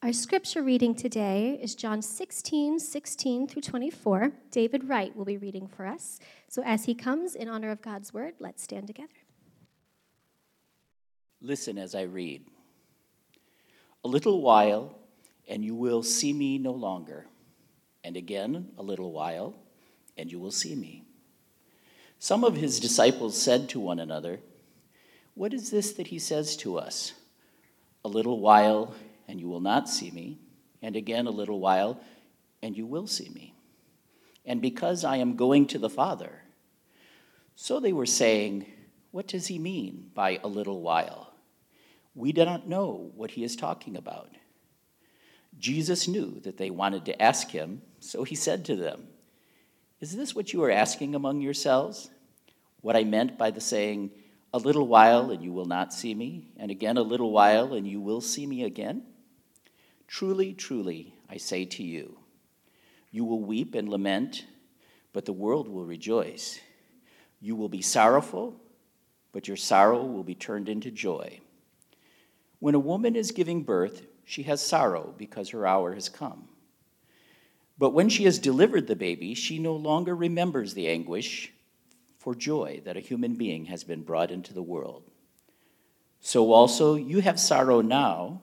Our scripture reading today is John 16, 16 through 24. David Wright will be reading for us. So as he comes in honor of God's word, let's stand together. Listen as I read. A little while, and you will see me no longer. And again, a little while, and you will see me. Some of his disciples said to one another, What is this that he says to us? A little while, and you will not see me, and again a little while, and you will see me. And because I am going to the Father. So they were saying, What does he mean by a little while? We do not know what he is talking about. Jesus knew that they wanted to ask him, so he said to them, Is this what you are asking among yourselves? What I meant by the saying, A little while and you will not see me, and again a little while and you will see me again? Truly, truly, I say to you, you will weep and lament, but the world will rejoice. You will be sorrowful, but your sorrow will be turned into joy. When a woman is giving birth, she has sorrow because her hour has come. But when she has delivered the baby, she no longer remembers the anguish for joy that a human being has been brought into the world. So also you have sorrow now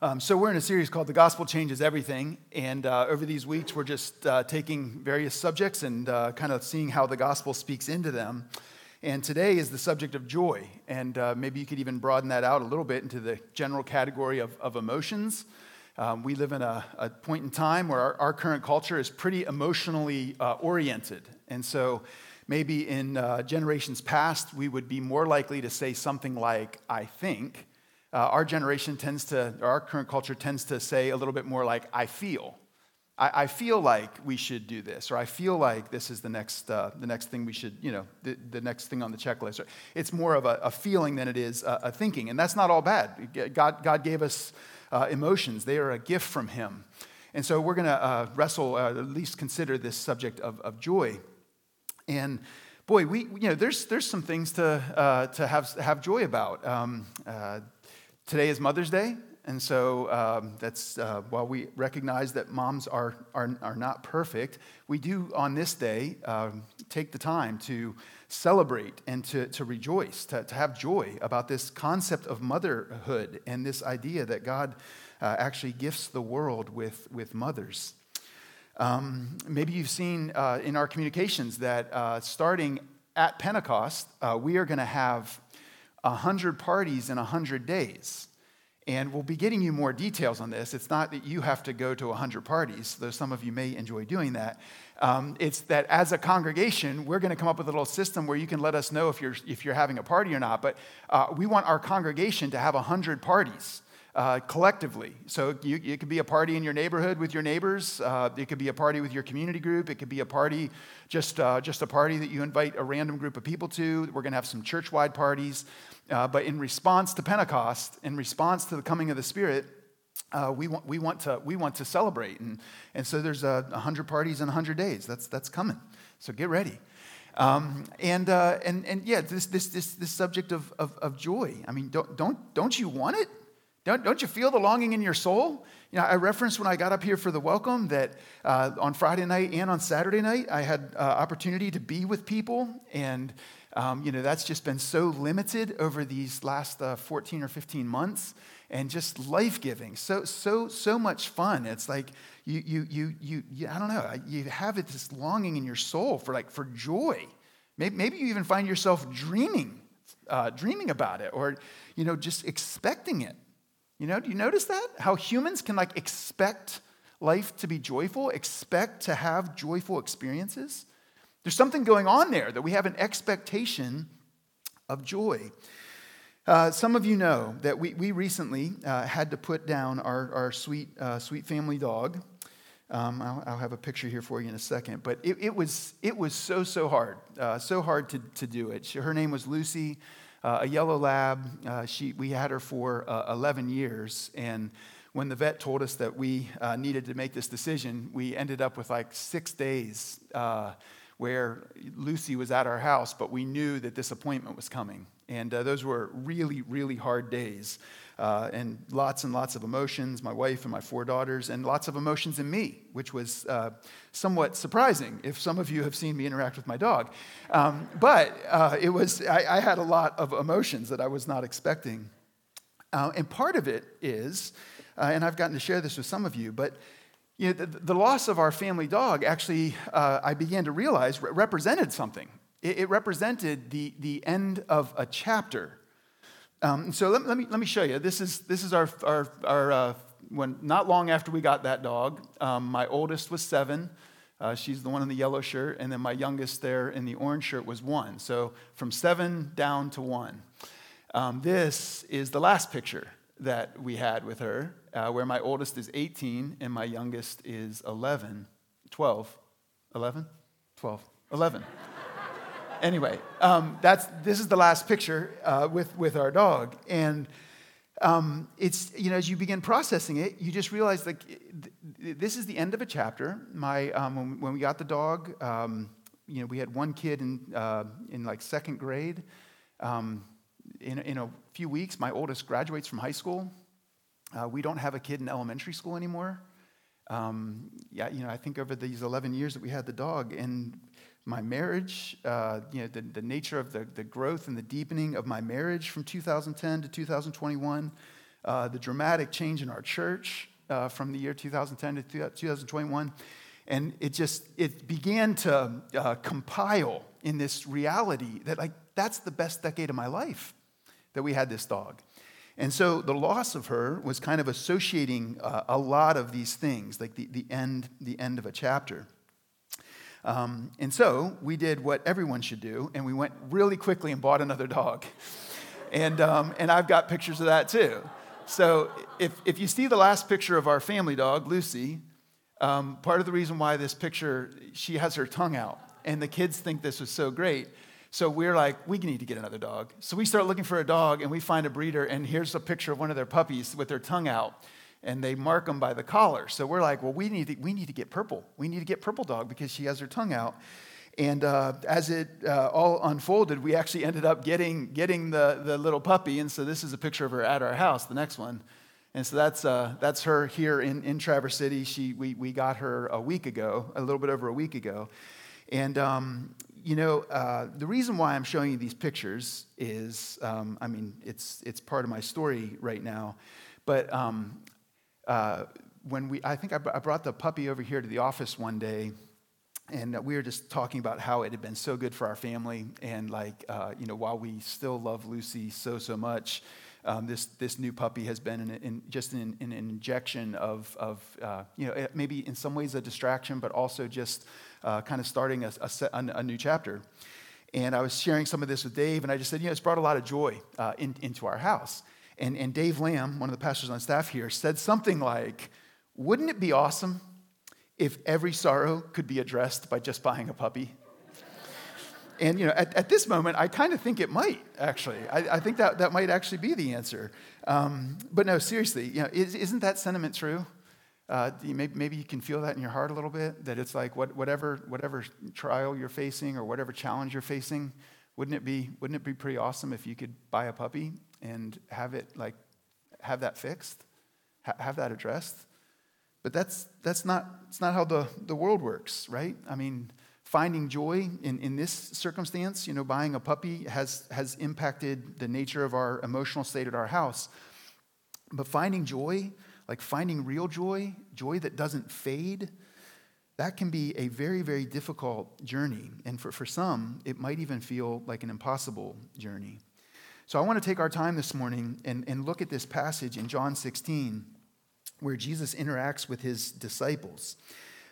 Um, so, we're in a series called The Gospel Changes Everything. And uh, over these weeks, we're just uh, taking various subjects and uh, kind of seeing how the gospel speaks into them. And today is the subject of joy. And uh, maybe you could even broaden that out a little bit into the general category of, of emotions. Um, we live in a, a, point in time where our, our, current culture is pretty emotionally uh, oriented. And so, maybe in uh, generations past, we would be more likely to say something like, I think uh, our generation tends to, or our current culture tends to say a little bit more like, I feel. I, I feel like we should do this, or I feel like this is the next, uh, the next thing we should, you know, the, the next thing on the checklist. It's more of a, a feeling than it is a, a, thinking. And that's not all bad. God, God gave us uh, emotions, they are a gift from Him. And so we're going to uh, wrestle, uh, at least consider this subject of, of joy. And boy, we, you know, there's, there's some things to, uh, to have, have joy about. Um, uh, Today is Mother's Day, and so um, that's uh, while we recognize that moms are, are, are not perfect, we do on this day um, take the time to celebrate and to, to rejoice, to, to have joy about this concept of motherhood and this idea that God uh, actually gifts the world with, with mothers. Um, maybe you've seen uh, in our communications that uh, starting at Pentecost, uh, we are going to have 100 parties in 100 days. And we'll be getting you more details on this. It's not that you have to go to 100 parties, though some of you may enjoy doing that. Um, it's that as a congregation, we're going to come up with a little system where you can let us know if you're, if you're having a party or not. But uh, we want our congregation to have 100 parties. Uh, collectively. So you, it could be a party in your neighborhood with your neighbors. Uh, it could be a party with your community group. It could be a party, just, uh, just a party that you invite a random group of people to. We're going to have some church wide parties. Uh, but in response to Pentecost, in response to the coming of the Spirit, uh, we, want, we, want to, we want to celebrate. And, and so there's a 100 parties in 100 days. That's, that's coming. So get ready. Um, and, and, and yeah, this, this, this, this subject of, of, of joy. I mean, don't, don't, don't you want it? Don't, don't you feel the longing in your soul? You know, I referenced when I got up here for the welcome that uh, on Friday night and on Saturday night, I had uh, opportunity to be with people and um, you know, that's just been so limited over these last uh, 14 or 15 months and just life giving. So, so, so much fun. It's like you, you, you, you, you, I don't know, you have this longing in your soul for like, for joy. Maybe, maybe you even find yourself dreaming, uh, dreaming about it or, you know, just expecting it. You know, do you notice that? How humans can like expect life to be joyful, expect to have joyful experiences? There's something going on there that we have an expectation of joy. Uh, some of you know that we, we recently uh, had to put down our, our sweet, uh, sweet family dog. Um, I'll, I'll, have a picture here for you in a second. But it, it was, it was so, so hard, uh, so hard to, to do it. Her name was Lucy, uh, a yellow lab. Uh, she, we had her for 11 years. And when the vet told us that we needed to make this decision, we ended up with like six days where Lucy was at our house, but we knew that this appointment was coming. And uh, those were really, really hard days. Uh, and lots and lots of emotions, my wife and my four daughters, and lots of emotions in me, which was uh, somewhat surprising if some of you have seen me interact with my dog. Um, but uh, it was, I, I, had a lot of emotions that I was not expecting. Uh, and part of it is, uh, and I've gotten to share this with some of you, but you know, the, the, loss of our family dog actually, I began to realize, re- represented something. It, it, represented the, the end of a chapter. Um, so let, let, me, let me show you. This is, this is our, our, our uh, when, not long after we got that dog. Um, my oldest was seven. Uh, she's the one in the yellow shirt. And then my youngest there in the orange shirt was one. So from seven down to one. Um, this is the last picture that we had with her, uh, where my oldest is 18 and my youngest is 11, 12, 11, 12, 11. Anyway, um, that's, this is the last picture uh, with, with our dog. And um, it's, you know, as you begin processing it, you just realize like this is the end of a chapter. My, um, when, we got the dog, um, you know, we had one kid in, uh, in like second grade. Um, in, in a few weeks, my oldest graduates from high school. Uh, we don't have a kid in elementary school anymore. Um, yeah, you know, I think over these 11 years that we had the dog and my marriage, uh, you know, the, the nature of the, the growth and the deepening of my marriage from 2010 to 2021, uh, the dramatic change in our church uh, from the year 2010 to 2021. And it just, it began to uh, compile in this reality that like, that's the best decade of my life that we had this dog. And so the loss of her was kind of associating uh, a lot of these things, like the, the, end, the end of a chapter. Um, and so we did what everyone should do, and we went really quickly and bought another dog. and, um, and I've got pictures of that too. So if, if you see the last picture of our family dog, Lucy, um, part of the reason why this picture, she has her tongue out, and the kids think this was so great so we're like, we need to get another dog. So we start looking for a dog and we find a breeder, and here's a picture of one of their puppies with their tongue out. And they mark them by the collar. So we're like, well, we need to, we need to get purple. We need to get purple dog because she has her tongue out. And uh, as it uh, all unfolded, we actually ended up getting, getting the, the little puppy. And so this is a picture of her at our house, the next one. And so that's, uh, that's her here in, in Traverse City. She, we, we got her a week ago, a little bit over a week ago. And um, you know, uh, the reason why I'm showing you these pictures is, um, I mean, it's, it's part of my story right now. But um, uh, when we, I think I brought the puppy over here to the office one day, and we were just talking about how it had been so good for our family. And, like, uh, you know, while we still love Lucy so, so much, um, this, this new puppy has been in, in just an, an, injection of, of uh, you know, maybe in some ways a distraction, but also just uh, kind of starting a, a, a, new chapter. And I was sharing some of this with Dave, and I just said, you know, it's brought a lot of joy uh, in, into our house. And, and Dave Lamb, one of the pastors on staff here, said something like, Wouldn't it be awesome if every sorrow could be addressed by just buying a puppy? And you know, at, at this moment, I kind of think it might actually. I, I, think that, that might actually be the answer. Um, but no, seriously, you know, is, isn't that sentiment true? Uh, maybe, maybe you can feel that in your heart a little bit. That it's like what, whatever whatever trial you're facing or whatever challenge you're facing, wouldn't it be wouldn't it be pretty awesome if you could buy a puppy and have it like have that fixed, ha- have that addressed? But that's that's not it's not how the, the world works, right? I mean, finding joy in, in this circumstance, you know, buying a puppy has, has impacted the nature of our emotional state at our house. But finding joy, like finding real joy, joy that doesn't fade, that can be a very, very difficult journey. And for, for some, it might even feel like an impossible journey. So I want to take our time this morning and, and look at this passage in John 16 where Jesus interacts with his disciples.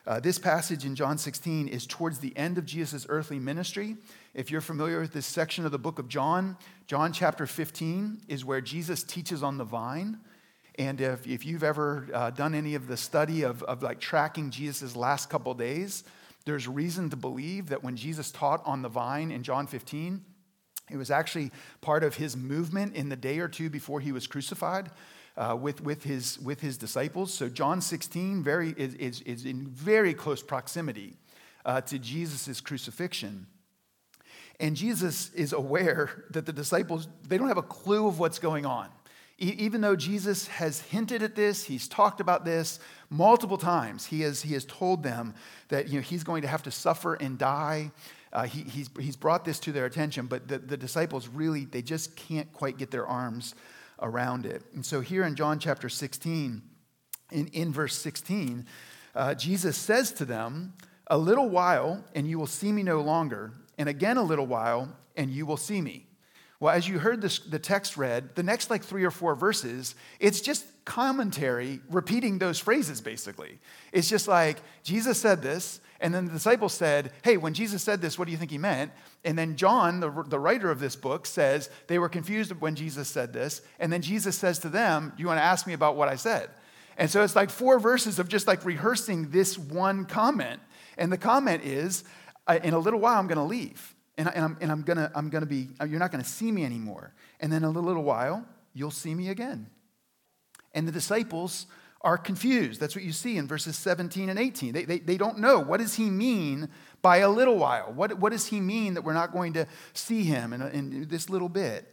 Uh, this passage in John 16 is towards the end of Jesus' earthly ministry. If you're familiar with this section of the book of John, John chapter 15 is where Jesus teaches on the vine. And if, if you've ever uh, done any of the study of, of like tracking Jesus' last couple days, there's reason to believe that when Jesus taught on the vine in John 15, it was actually part of his movement in the day or two before he was crucified. Uh, with, with, his, with his disciples. So, John 16 very, is, is, is in very close proximity uh, to Jesus' crucifixion. And Jesus is aware that the disciples, they don't have a clue of what's going on. Even though Jesus has hinted at this, he's talked about this multiple times. He has, he has told them that you know, he's going to have to suffer and die. Uh, he, he's, he's brought this to their attention, but the, the disciples really, they just can't quite get their arms around it. And so here in John chapter 16, in, in verse 16, uh, Jesus says to them, A little while, and you will see me no longer, and again a little while, and you will see me. Well, as you heard this, the text read, the next like three or four verses, it's just commentary repeating those phrases basically. It's just like, Jesus said this, and then the disciples said, Hey, when Jesus said this, what do you think he meant? And then John, the, the writer of this book, says they were confused when Jesus said this. And then Jesus says to them, you want to ask me about what I said? And so it's like four verses of just like rehearsing this one comment. And the comment is, In a little while, I'm going to leave and, I, and I'm, and I'm gonna, I'm gonna be, you're not gonna see me anymore. And then in a little while, you'll see me again. And the disciples are confused. That's what you see in verses 17 and 18. They, they, they don't know. What does he mean by a little while? What, what does he mean that we're not going to see him in, in this little bit?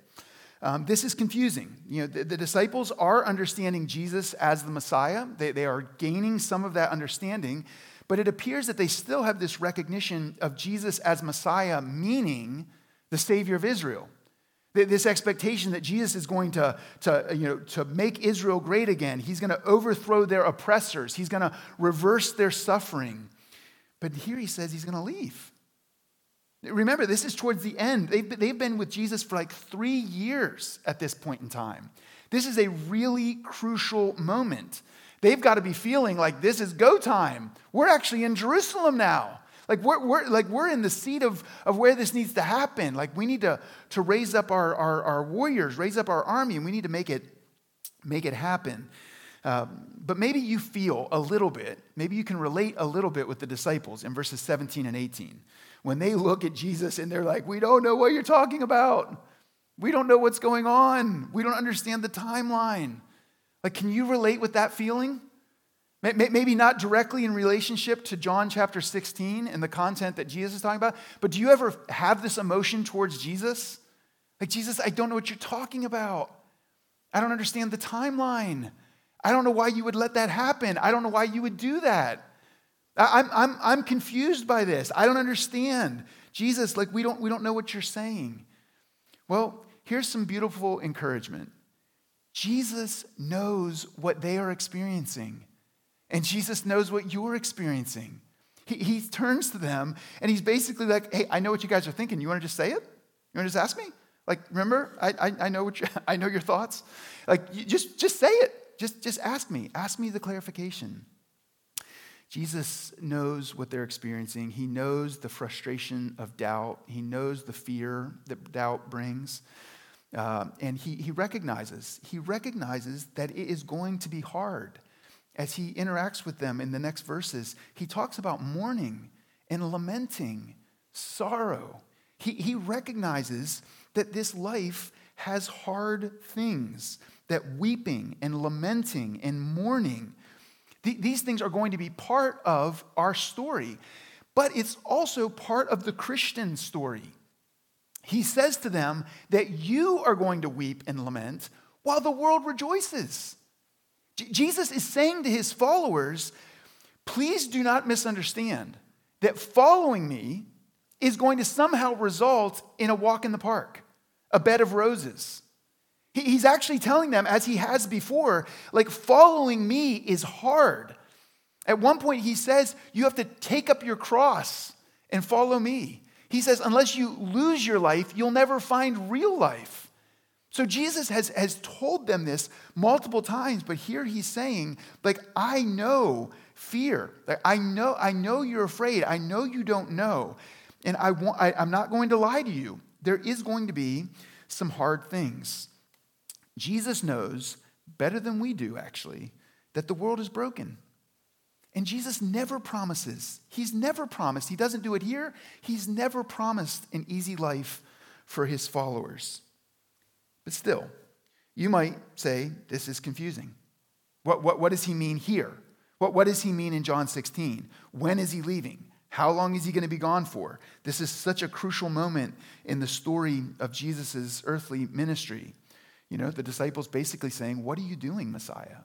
Um, this is confusing. You know, the, the, disciples are understanding Jesus as the Messiah. They, they are gaining some of that understanding, but it appears that they still have this recognition of Jesus as Messiah, meaning the Savior of Israel. This expectation that Jesus is going to, to, you know, to make Israel great again. He's going to overthrow their oppressors. He's going to reverse their suffering. But here he says he's going to leave. Remember, this is towards the end. They've, they've been with Jesus for like three years at this point in time. This is a really crucial moment. They've got to be feeling like this is go time. We're actually in Jerusalem now. Like we're, we're, like we're in the seat of, of where this needs to happen. Like we need to, to raise up our, our, our warriors, raise up our army, and we need to make it, make it happen. Um, but maybe you feel a little bit, maybe you can relate a little bit with the disciples in verses 17 and 18. When they look at Jesus and they're like, We don't know what you're talking about. We don't know what's going on. We don't understand the timeline. Like, can you relate with that feeling? Maybe not directly in relationship to John chapter 16 and the content that Jesus is talking about, but do you ever have this emotion towards Jesus? Like, Jesus, I don't know what you're talking about. I don't understand the timeline. I don't know why you would let that happen. I don't know why you would do that. I'm, I'm, I'm confused by this. I don't understand. Jesus, like, we don't, we don't know what you're saying. Well, here's some beautiful encouragement. Jesus knows what they are experiencing, and Jesus knows what you're experiencing. He, he turns to them and he's basically like, Hey, I know what you guys are thinking. You want to just say it? You want to just ask me? Like, remember, I, I, I know, what you, I know your thoughts. Like, just, just say it. Just, just ask me. Ask me the clarification. Jesus knows what they're experiencing. He knows the frustration of doubt. He knows the fear that doubt brings. Uh, and he, he recognizes, he recognizes that it is going to be hard. As he interacts with them in the next verses, he talks about mourning and lamenting, sorrow. He, he recognizes that this life has hard things, that weeping and lamenting and mourning, th- these things are going to be part of our story. But it's also part of the Christian story he says to them that you are going to weep and lament while the world rejoices. J- Jesus is saying to his followers, please do not misunderstand that following me is going to somehow result in a walk in the park, a bed of roses. He's actually telling them, as he has before, like following me is hard. At one point, he says, You have to take up your cross and follow me. He says, unless you lose your life, you'll never find real life. So Jesus has, has told them this multiple times, but here he's saying, like, I know fear. Like, I know, I know you're afraid. I know you don't know. And I want, I, I'm not going to lie to you. There is going to be some hard things. Jesus knows better than we do, actually, that the world is broken. And Jesus never promises, He's never promised, He doesn't do it here, He's never promised an easy life for His followers. But still, you might say this is confusing. What, what, what does He mean here? What, what does He mean in John 16? When is He leaving? How long is He going to be gone for? This is such a crucial moment in the story of Jesus' earthly ministry. You know, the disciples basically saying, What are you doing, Messiah?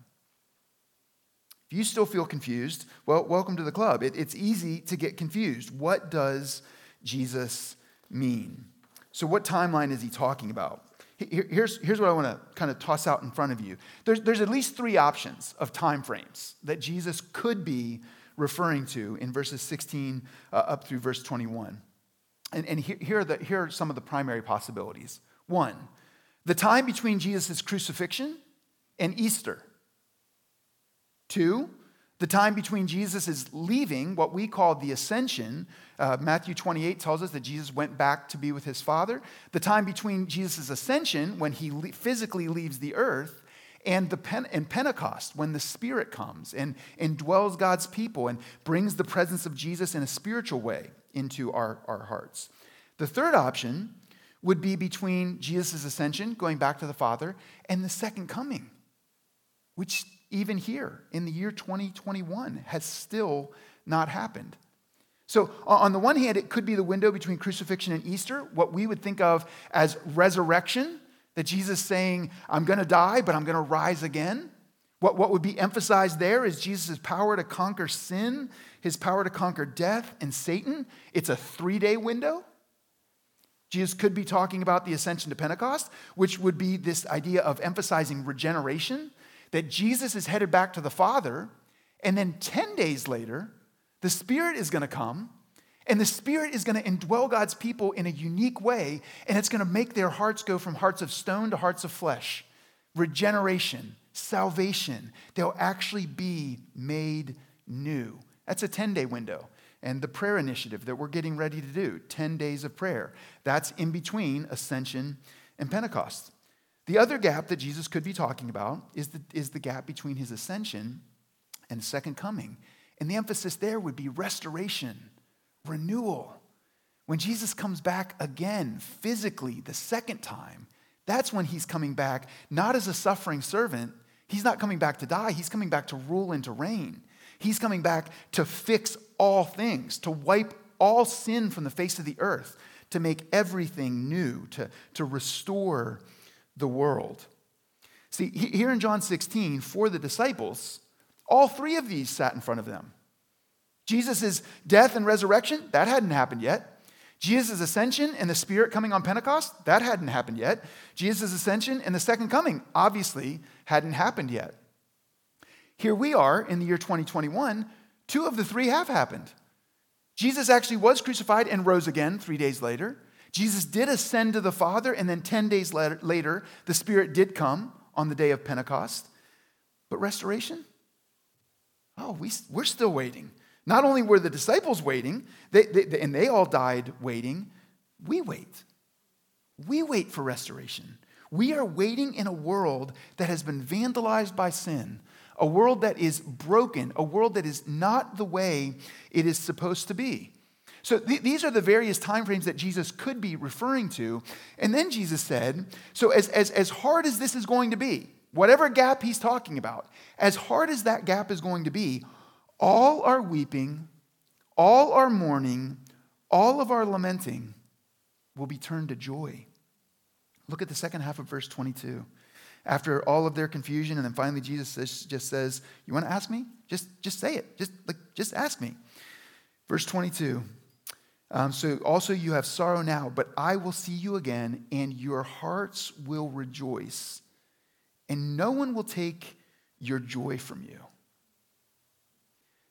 If you still feel confused, well, welcome to the club. It, it's easy to get confused. What does Jesus mean? So, what timeline is he talking about? Here's, here's what I want to kind of toss out in front of you. There's, there's at least three options of time frames that Jesus could be referring to in verses 16 uh, up through verse 21. And, and here, here, are the, here are some of the primary possibilities. One, the time between Jesus' crucifixion and Easter. Two, the time between Jesus is leaving, what we call the ascension. Uh, Matthew 28 tells us that Jesus went back to be with his Father. The time between Jesus' ascension, when he le- physically leaves the earth, and, the Pen- and Pentecost, when the Spirit comes and indwells God's people and brings the presence of Jesus in a spiritual way into our, our hearts. The third option would be between Jesus' ascension, going back to the Father, and the second coming, which even here in the year 2021 has still not happened. So, on the one hand, it could be the window between crucifixion and Easter, what we would think of as resurrection, that Jesus saying, I'm going to die, but I'm going to rise again. What, what would be emphasized there is Jesus' power to conquer sin, his power to conquer death and Satan. It's a three day window. Jesus could be talking about the ascension to Pentecost, which would be this idea of emphasizing regeneration, that Jesus is headed back to the Father, and then 10 days later, the Spirit is going to come, and the Spirit is going to indwell God's people in a unique way, and it's going to make their hearts go from hearts of stone to hearts of flesh. Regeneration, salvation, they'll actually be made new. That's a 10 day window and the prayer initiative that we're getting ready to do 10 days of prayer. That's in between Ascension and Pentecost. The other gap that Jesus could be talking about is the, is the gap between his ascension and second coming. And the emphasis there would be restoration, renewal. When Jesus comes back again, physically, the second time, that's when he's coming back, not as a suffering servant. He's not coming back to die, he's coming back to rule and to reign. He's coming back to fix all things, to wipe all sin from the face of the earth, to make everything new, to, to restore the world. See, here in John 16, for the disciples, all three of these sat in front of them. Jesus' death and resurrection, that hadn't happened yet. Jesus' ascension and the Spirit coming on Pentecost, that hadn't happened yet. Jesus' ascension and the second coming, obviously, hadn't happened yet. Here we are in the year 2021, two of the three have happened. Jesus actually was crucified and rose again three days later. Jesus did ascend to the Father, and then 10 days later, the Spirit did come on the day of Pentecost. But restoration? Oh, we, we're still waiting. Not only were the disciples waiting, they, they, and they all died waiting, we wait. We wait for restoration. We are waiting in a world that has been vandalized by sin, a world that is broken, a world that is not the way it is supposed to be. So th- these are the various time frames that Jesus could be referring to. And then Jesus said, so as, as, as hard as this is going to be, whatever gap he's talking about, as hard as that gap is going to be, all our weeping, all our mourning, all of our lamenting will be turned to joy. Look at the second half of verse 22 after all of their confusion. And then finally, Jesus just says, You want to ask me? Just, just say it. Just, like, just ask me. Verse 22. Um, so also you have sorrow now, but I will see you again, and your hearts will rejoice, and no one will take your joy from you.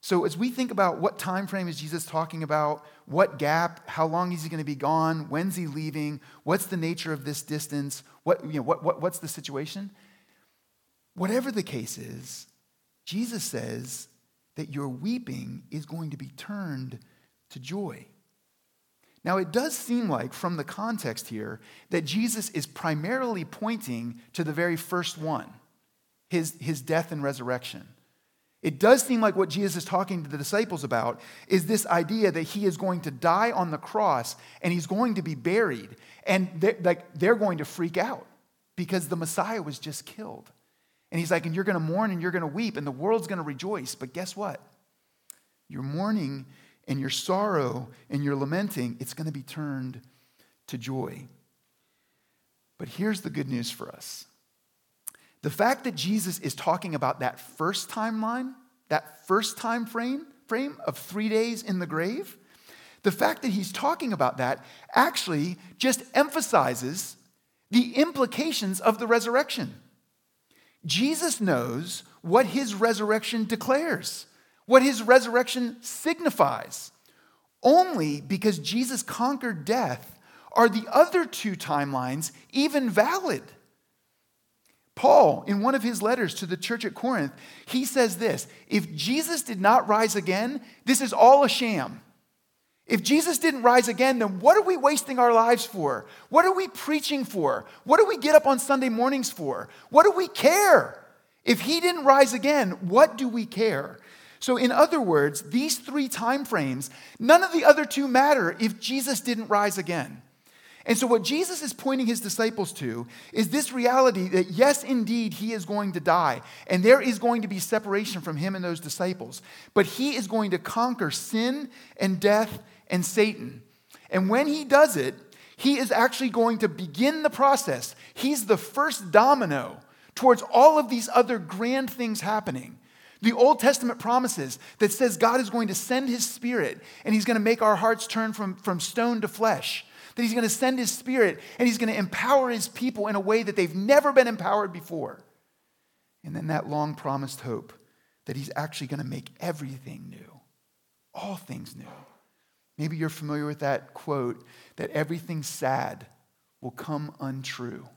So as we think about what time frame is Jesus talking about, what gap, how long is he going to be gone, when's he leaving, what's the nature of this distance, what, you know, what, what, what's the situation? Whatever the case is, Jesus says that your weeping is going to be turned to joy. Now, it does seem like, from the context here, that Jesus is primarily pointing to the very first one his, his death and resurrection. It does seem like what Jesus is talking to the disciples about is this idea that he is going to die on the cross and he's going to be buried. And they're, like, they're going to freak out because the Messiah was just killed. And he's like, and you're going to mourn and you're going to weep and the world's going to rejoice. But guess what? Your mourning and your sorrow and your lamenting, it's going to be turned to joy. But here's the good news for us the fact that Jesus is talking about that first timeline, that first time frame, frame of three days in the grave, the fact that he's talking about that actually just emphasizes the implications of the resurrection. Jesus knows what his resurrection declares, what his resurrection signifies. Only because Jesus conquered death are the other two timelines even valid. Paul, in one of his letters to the church at Corinth, he says this If Jesus did not rise again, this is all a sham. If Jesus didn't rise again, then what are we wasting our lives for? What are we preaching for? What do we get up on Sunday mornings for? What do we care? If he didn't rise again, what do we care? So, in other words, these three time frames, none of the other two matter if Jesus didn't rise again. And so, what Jesus is pointing his disciples to is this reality that, yes, indeed, he is going to die, and there is going to be separation from him and those disciples, but he is going to conquer sin and death and Satan. And when he does it, he is actually going to begin the process. He's the first domino towards all of these other grand things happening. The Old Testament promises that says God is going to send his spirit and he's going to make our hearts turn from, from stone to flesh that he's going to send his spirit and he's going to empower his people in a way that they've never been empowered before. And then that long promised hope that he's actually going to make everything new, all things new. Maybe you're familiar with that quote that everything sad will come untrue.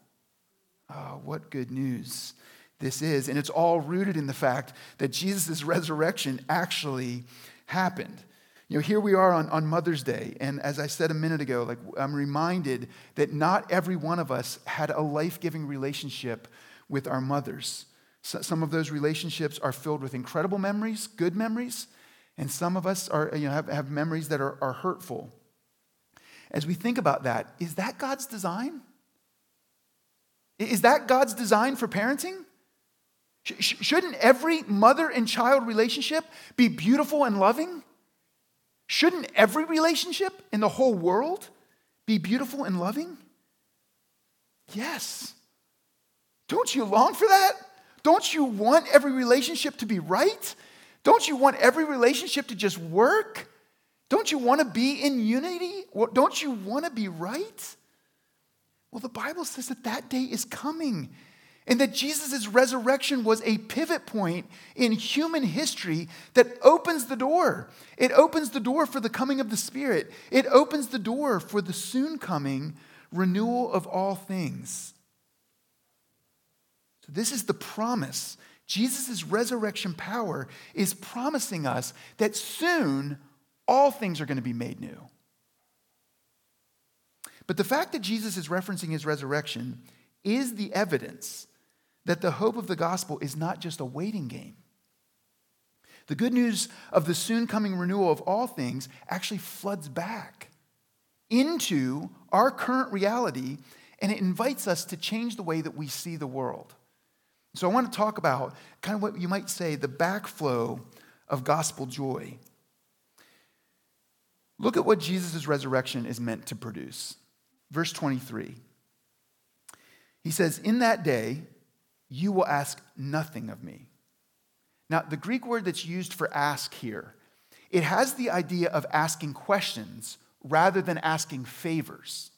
Oh, what good news this is. And it's all rooted in the fact that Jesus' resurrection actually happened. You know, here we are on, on Mother's Day, and as I said a minute ago, like I'm reminded that not every one of us had a life-giving relationship with our mothers. So, some of those relationships are filled with incredible memories, good memories, and some of us are, you know, have, have memories that are, are hurtful. As we think about that, is that God's design? Is that God's design for parenting? Shouldn't every mother and child relationship be beautiful and loving? Shouldn't every relationship in the whole world be beautiful and loving? Yes. Don't you long for that? Don't you want every relationship to be right? Don't you want every relationship to just work? Don't you want to be in unity? Don't you want to be right? Well, the Bible says that that day is coming and that Jesus' resurrection was a pivot point in human history that opens the door. It opens the door for the coming of the Spirit, it opens the door for the soon coming renewal of all things. So, this is the promise. Jesus' resurrection power is promising us that soon all things are going to be made new. But the fact that Jesus is referencing his resurrection is the evidence that the hope of the gospel is not just a waiting game. The good news of the soon coming renewal of all things actually floods back into our current reality and it invites us to change the way that we see the world. So I want to talk about kind of what you might say the backflow of gospel joy. Look at what Jesus' resurrection is meant to produce. Verse 23. He says, In that day, you will ask nothing of me. Now, the Greek word that's used for ask here, it has the idea of asking questions rather than asking favors.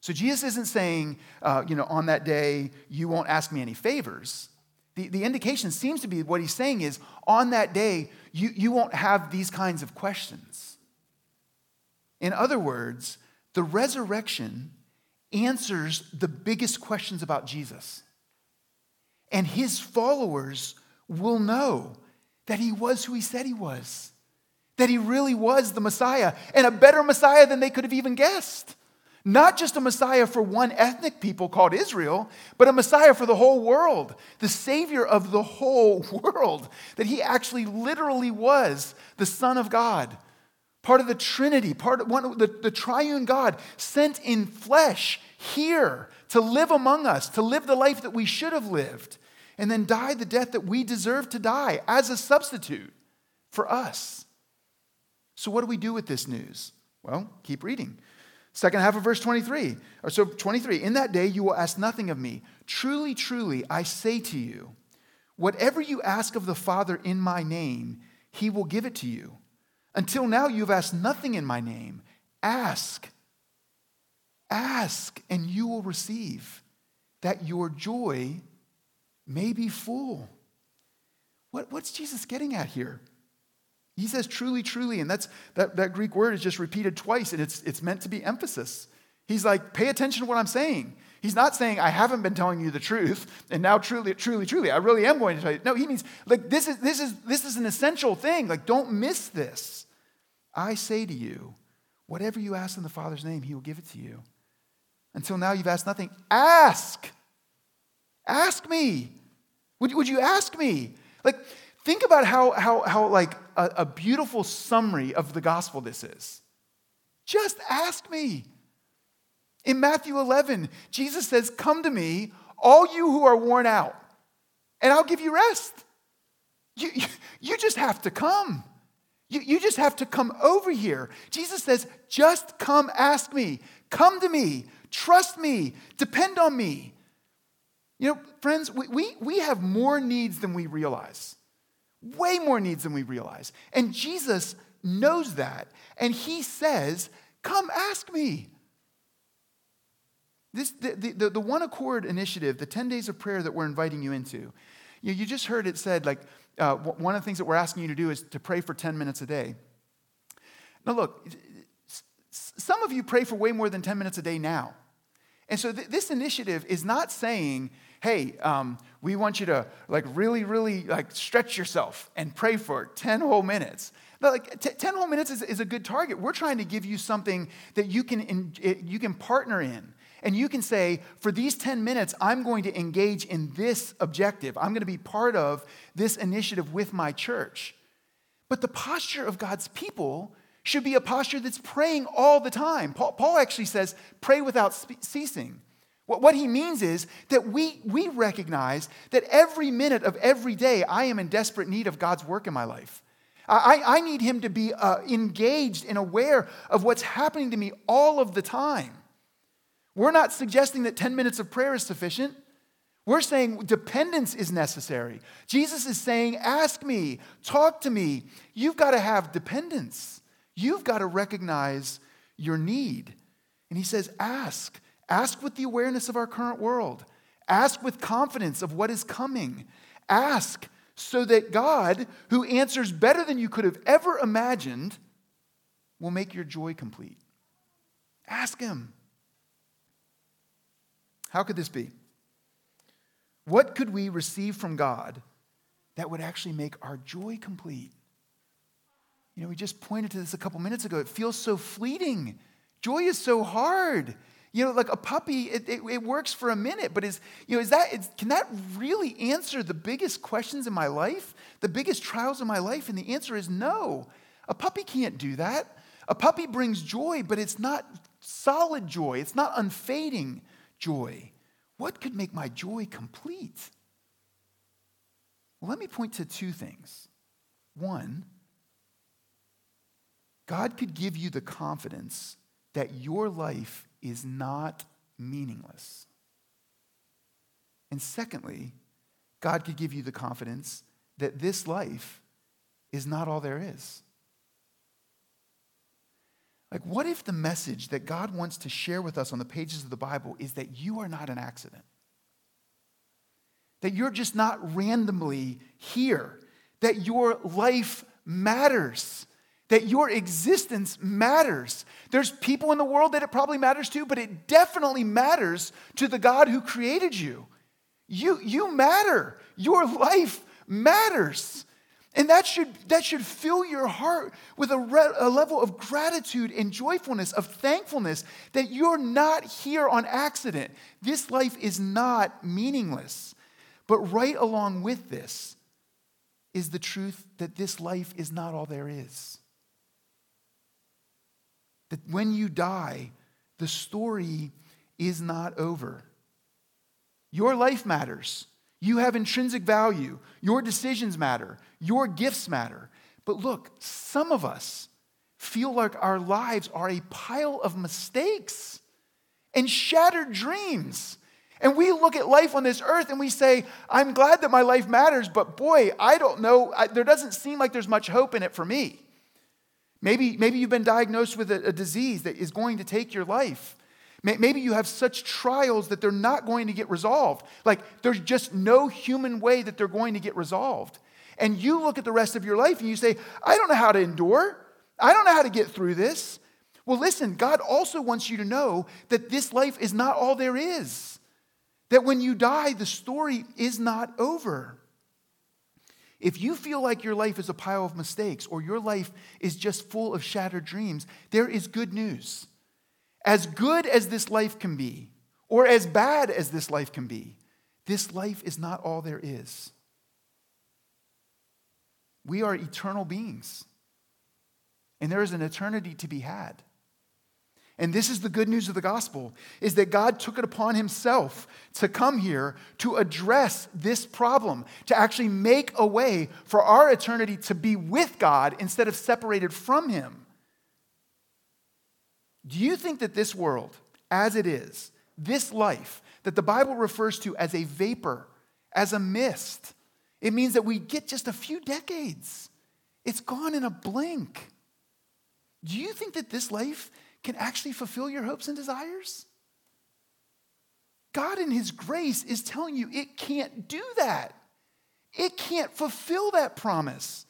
So Jesus isn't saying, uh, you know, on that day, you won't ask me any favors. The, the indication seems to be what he's saying is on that day, you, you won't have these kinds of questions. In other words, the resurrection answers the biggest questions about Jesus. And his followers will know that he was who he said he was, that he really was the Messiah, and a better Messiah than they could have even guessed. Not just a Messiah for one ethnic people called Israel, but a Messiah for the whole world, the Savior of the whole world, that he actually literally was the Son of God part of the Trinity, part of one, the, the triune God sent in flesh here to live among us, to live the life that we should have lived, and then die the death that we deserve to die as a substitute for us. So, what do we do with this news? Well, keep reading. Second half of verse 23. Or so 23. In that day you will ask nothing of me. Truly, truly, I say to you, whatever you ask of the Father in my name, he will give it to you. Until now, you've asked nothing in my name. Ask. Ask, and you will receive, that your joy may be full. What, what's Jesus getting at here? He says, truly, truly, and that's, that, that Greek word is just repeated twice, and it's, it's meant to be emphasis. He's like, pay attention to what I'm saying. He's not saying, I haven't been telling you the truth, and now truly, truly, truly, I really am going to tell you. No, he means, like, this is, this is, this is an essential thing. Like, don't miss this. I say to you, whatever you ask in the Father's name, he will give it to you. Until now, you've asked nothing. Ask. Ask me. Would, would you ask me? Like, think about how, how, how like, a, a beautiful summary of the gospel this is. Just ask me. In Matthew 11, Jesus says, Come to me, all you who are worn out, and I'll give you rest. You, you, you just have to come. You, you just have to come over here. Jesus says, just come ask me. Come to me. Trust me. Depend on me. You know, friends, we, we, we have more needs than we realize. Way more needs than we realize. And Jesus knows that. And he says, Come ask me. This, the, the, the One Accord initiative, the 10 days of prayer that we're inviting you into, you, you just heard it said, like, uh, one of the things that we're asking you to do is to pray for 10 minutes a day. Now, look, some of you pray for way more than 10 minutes a day now. And so th- this initiative is not saying, hey, um, we want you to like really, really like stretch yourself and pray for 10 whole minutes. But like t- 10 whole minutes is, is a good target. We're trying to give you something that you can, in, you can partner in. And you can say, for these 10 minutes, I'm going to engage in this objective. I'm going to be part of this initiative with my church. But the posture of God's people should be a posture that's praying all the time. Paul, Paul actually says, pray without ceasing. What, what he means is that we, we recognize that every minute of every day, I am in desperate need of God's work in my life. I, I need him to be uh, engaged and aware of what's happening to me all of the time. We're not suggesting that 10 minutes of prayer is sufficient. We're saying dependence is necessary. Jesus is saying, Ask me, talk to me. You've got to have dependence. You've got to recognize your need. And he says, Ask. Ask with the awareness of our current world. Ask with confidence of what is coming. Ask so that God, who answers better than you could have ever imagined, will make your joy complete. Ask Him. How could this be? What could we receive from God that would actually make our joy complete? You know, we just pointed to this a couple minutes ago. It feels so fleeting. Joy is so hard. You know, like a puppy, it, it, it works for a minute, but is, you know, is that, can that really answer the biggest questions in my life, the biggest trials in my life? And the answer is no. A puppy can't do that. A puppy brings joy, but it's not solid joy, it's not unfading joy. What could make my joy complete? Well, let me point to two things. One, God could give you the confidence that your life is not meaningless. And secondly, God could give you the confidence that this life is not all there is. Like, what if the message that God wants to share with us on the pages of the Bible is that you are not an accident? that you're just not randomly here, that your life matters, that your existence matters. There's people in the world that it probably matters to, but it definitely matters to the God who created you. You, you matter. Your life matters. And that should, that should fill your heart with a, re, a level of gratitude and joyfulness, of thankfulness that you're not here on accident. This life is not meaningless. But right along with this is the truth that this life is not all there is. That when you die, the story is not over. Your life matters. You have intrinsic value. Your decisions matter. Your gifts matter. But look, some of us feel like our lives are a pile of mistakes and shattered dreams. And we look at life on this earth and we say, I'm glad that my life matters, but boy, I don't know. I, there doesn't seem like there's much hope in it for me. Maybe, maybe you've been diagnosed with a, a disease that is going to take your life. Maybe you have such trials that they're not going to get resolved. Like there's just no human way that they're going to get resolved. And you look at the rest of your life and you say, I don't know how to endure. I don't know how to get through this. Well, listen, God also wants you to know that this life is not all there is. That when you die, the story is not over. If you feel like your life is a pile of mistakes or your life is just full of shattered dreams, there is good news as good as this life can be, or as bad as this life can be, this life is not all there is. We are eternal beings, and there is an eternity to be had. And this is the good news of the gospel is that God took it upon himself to come here to address this problem, to actually make a way for our eternity to be with God instead of separated from him. Do you think that this world, as it is, this life that the Bible refers to as a vapor, as a mist, it means that we get just a few decades. It's gone in a blink. Do you think that this life can actually fulfill your hopes and desires? God, in His grace, is telling you it can't do that. It can't fulfill that promise.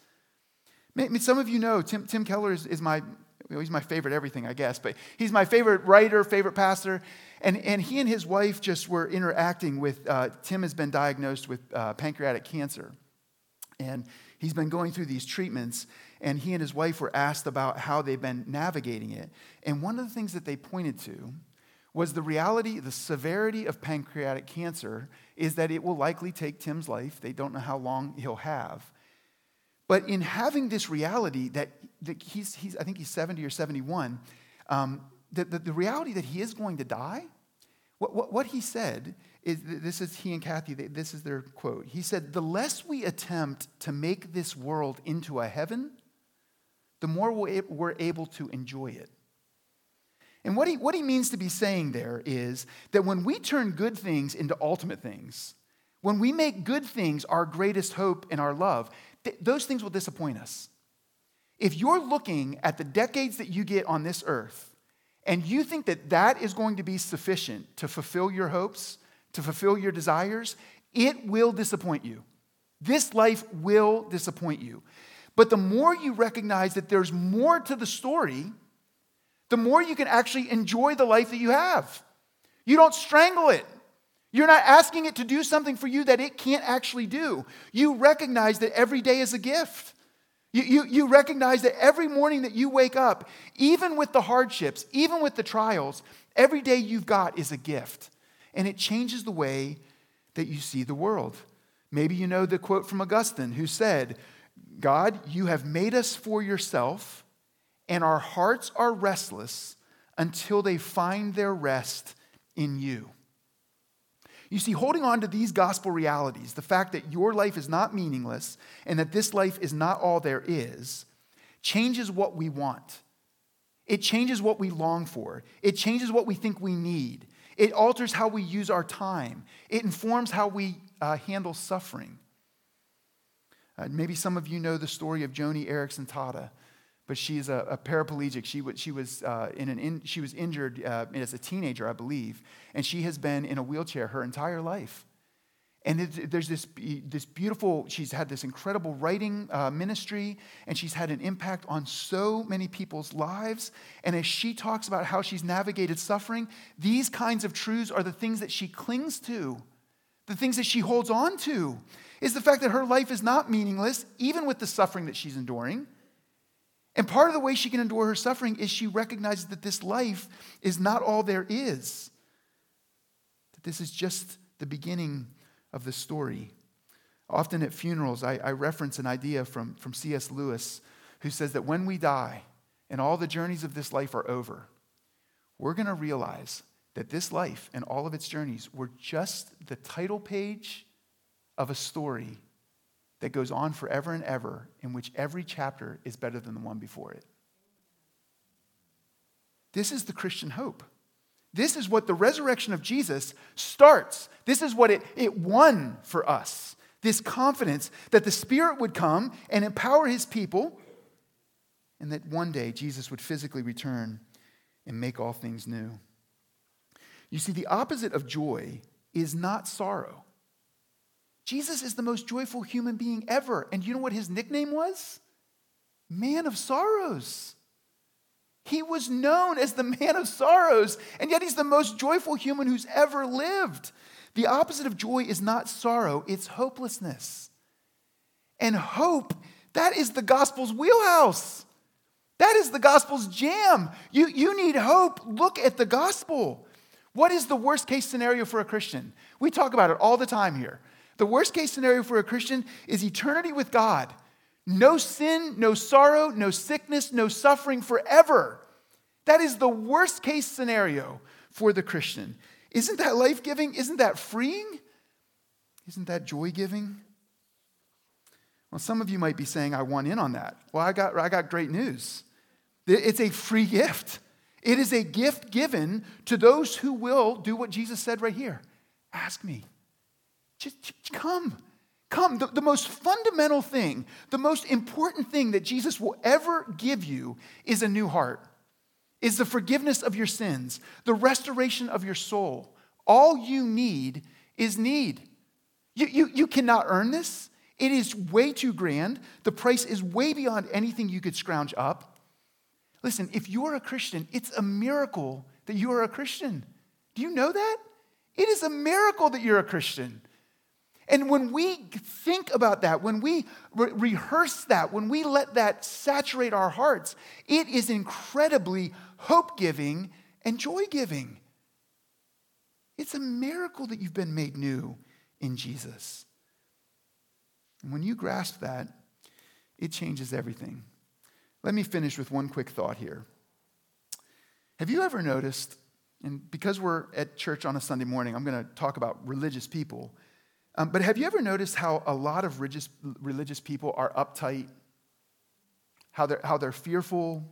Some of you know Tim, Tim Keller is, is my he's my favorite everything, I guess, but he's my favorite writer, favorite pastor. And, and he and his wife just were interacting with, uh, Tim has been diagnosed with uh, pancreatic cancer. And he's been going through these treatments, and he and his wife were asked about how they've been navigating it. And one of the things that they pointed to was the reality, the severity of pancreatic cancer is that it will likely take Tim's life. They don't know how long he'll have. But in having this reality that, that he's, he's, I think he's 70 or 71, um, the, the, the, reality that he is going to die, what, what, what he said is this is he and Kathy, this is their quote. He said, The less we attempt to make this world into a heaven, the more we're able to enjoy it. And what he, what he means to be saying there is that when we turn good things into ultimate things, when we make good things our greatest hope and our love, th- those things will disappoint us. If you're looking at the decades that you get on this earth and you think that that is going to be sufficient to fulfill your hopes, to fulfill your desires, it will disappoint you. This life will disappoint you. But the more you recognize that there's more to the story, the more you can actually enjoy the life that you have. You don't strangle it. You're not asking it to do something for you that it can't actually do. You recognize that every day is a gift. You, you, you recognize that every morning that you wake up, even with the hardships, even with the trials, every day you've got is a gift. And it changes the way that you see the world. Maybe you know the quote from Augustine who said, God, you have made us for yourself, and our hearts are restless until they find their rest in you. You see, holding on to these gospel realities, the fact that your life is not meaningless and that this life is not all there is, changes what we want. It changes what we long for. It changes what we think we need. It alters how we use our time. It informs how we uh, handle suffering. Uh, maybe some of you know the story of Joni Eareckson Tada but she's a, a paraplegic. She, w- she, was, uh, in an in, she was injured uh, as a teenager, I believe, and she has been in a wheelchair her entire life. And there's this, this beautiful, she's had this incredible writing uh, ministry, and she's had an impact on so many people's lives. And as she talks about how she's navigated suffering, these kinds of truths are the things that she clings to, the things that she holds on to, is the fact that her life is not meaningless, even with the suffering that she's enduring. And part of the way she can endure her suffering is she recognizes that this life is not all there is, that this is just the beginning of the story. Often at funerals, I, I reference an idea from, from C.S. Lewis who says that when we die and all the journeys of this life are over, we're going to realize that this life and all of its journeys were just the title page of a story that goes on forever and ever, in which every chapter is better than the one before it. This is the Christian hope. This is what the resurrection of Jesus starts. This is what it, it won for us. This confidence that the Spirit would come and empower his people, and that one day Jesus would physically return and make all things new. You see, the opposite of joy is not sorrow. Jesus is the most joyful human being ever. And you know what his nickname was? Man of sorrows. He was known as the man of sorrows, and yet he's the most joyful human who's ever lived. The opposite of joy is not sorrow, it's hopelessness. And hope, that is the gospel's wheelhouse. That is the gospel's jam. You, you need hope. Look at the gospel. What is the worst case scenario for a Christian? We talk about it all the time here. The worst case scenario for a Christian is eternity with God. No sin, no sorrow, no sickness, no suffering forever. That is the worst case scenario for the Christian. Isn't that life giving? Isn't that freeing? Isn't that joy giving? Well, some of you might be saying, I want in on that. Well, I got, I got great news. It's a free gift. It is a gift given to those who will do what Jesus said right here ask me. Just come. Come. The, the, most fundamental thing, the most important thing that Jesus will ever give you is a new heart, is the forgiveness of your sins, the restoration of your soul. All you need is need. You, you, you cannot earn this. It is way too grand. The price is way beyond anything you could scrounge up. Listen, if you're a Christian, it's a miracle that you are a Christian. Do you know that? It is a miracle that you're a Christian. And when we think about that, when we re- rehearse that, when we let that saturate our hearts, it is incredibly hope giving and joy giving. It's a miracle that you've been made new in Jesus. And when you grasp that, it changes everything. Let me finish with one quick thought here. Have you ever noticed, and because we're at church on a Sunday morning, I'm going to talk about religious people. Um, but have you ever noticed how a lot of religious, religious people are uptight? How they're, how they're fearful,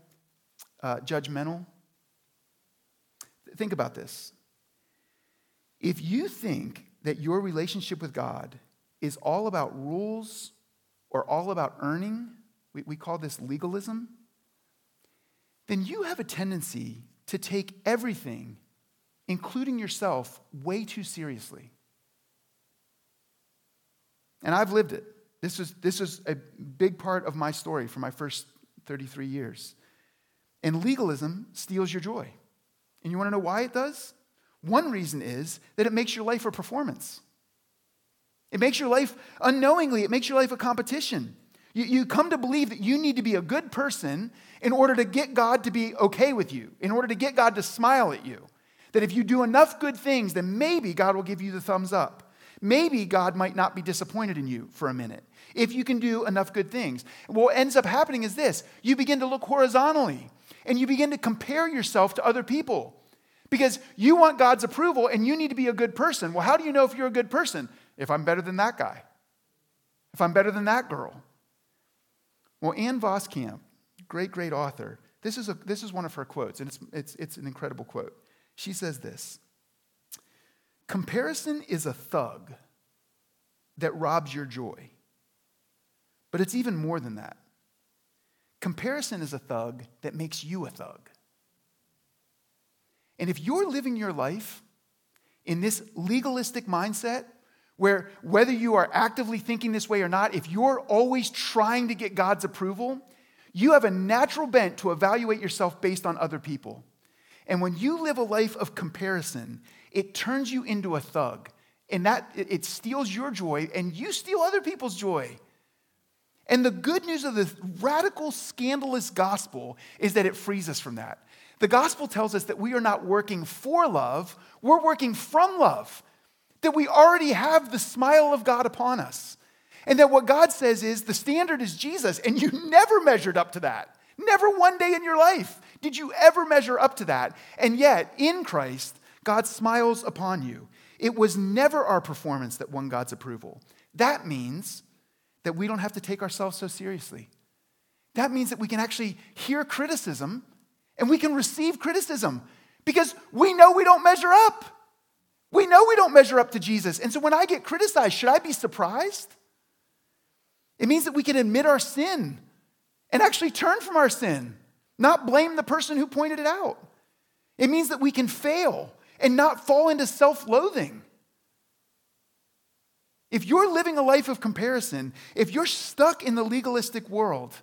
uh, judgmental? Think about this. If you think that your relationship with God is all about rules or all about earning, we, we call this legalism, then you have a tendency to take everything, including yourself, way too seriously. And I've lived it. This is, this is a big part of my story for my first 33 years. And legalism steals your joy. And you want to know why it does? One reason is that it makes your life a performance. It makes your life unknowingly, it makes your life a competition. You, you come to believe that you need to be a good person in order to get God to be okay with you, in order to get God to smile at you. That if you do enough good things, then maybe God will give you the thumbs up. Maybe God might not be disappointed in you for a minute if you can do enough good things. What ends up happening is this you begin to look horizontally and you begin to compare yourself to other people because you want God's approval and you need to be a good person. Well, how do you know if you're a good person? If I'm better than that guy, if I'm better than that girl. Well, Ann Voskamp, great, great author, this is, a, this is one of her quotes, and it's, it's, it's an incredible quote. She says this Comparison is a thug that robs your joy. But it's even more than that. Comparison is a thug that makes you a thug. And if you're living your life in this legalistic mindset where whether you are actively thinking this way or not, if you're always trying to get God's approval, you have a natural bent to evaluate yourself based on other people. And when you live a life of comparison, it turns you into a thug. And that it steals your joy and you steal other people's joy. And the good news of the radical, scandalous gospel is that it frees us from that. The gospel tells us that we are not working for love, we're working from love. That we already have the smile of God upon us. And that what God says is the standard is Jesus, and you never measured up to that. Never one day in your life did you ever measure up to that. And yet, in Christ, God smiles upon you. It was never our performance that won God's approval. That means that we don't have to take ourselves so seriously. That means that we can actually hear criticism and we can receive criticism because we know we don't measure up. We know we don't measure up to Jesus. And so when I get criticized, should I be surprised? It means that we can admit our sin and actually turn from our sin, not blame the person who pointed it out. It means that we can fail and not fall into self loathing. If you're living a life of comparison, if you're stuck in the legalistic world,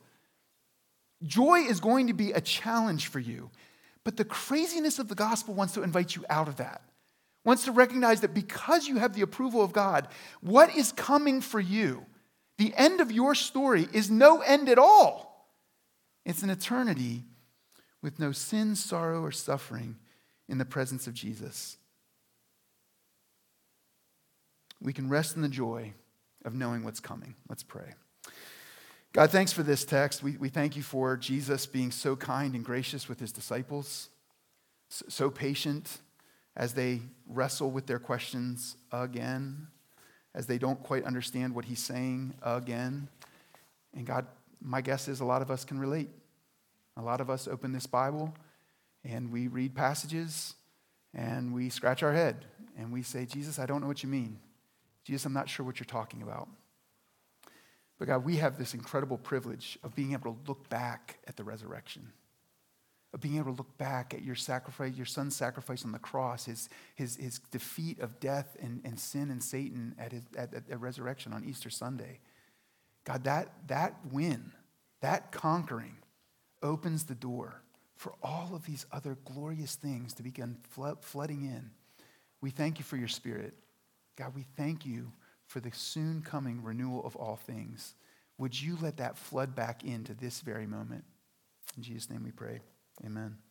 joy is going to be a challenge for you. But the craziness of the gospel wants to invite you out of that, wants to recognize that because you have the approval of God, what is coming for you, the end of your story, is no end at all. It's an eternity with no sin, sorrow, or suffering in the presence of Jesus. We can rest in the joy of knowing what's coming. Let's pray. God, thanks for this text. We, we thank you for Jesus being so kind and gracious with his disciples, so patient as they wrestle with their questions again, as they don't quite understand what he's saying again. And God, my guess is a lot of us can relate. A lot of us open this Bible and we read passages and we scratch our head and we say, Jesus, I don't know what you mean. Jesus, I'm not sure what you're talking about. But God, we have this incredible privilege of being able to look back at the resurrection, of being able to look back at your sacrifice, your son's sacrifice on the cross, his, his, his defeat of death and, and sin and Satan at, his, at, at, resurrection on Easter Sunday. God, that, that win, that conquering, opens the door for all of these other glorious things to begin flooding in. We thank you for your spirit. God, we thank you for the soon coming renewal of all things. Would you let that flood back into this very moment? In Jesus' name we pray. Amen.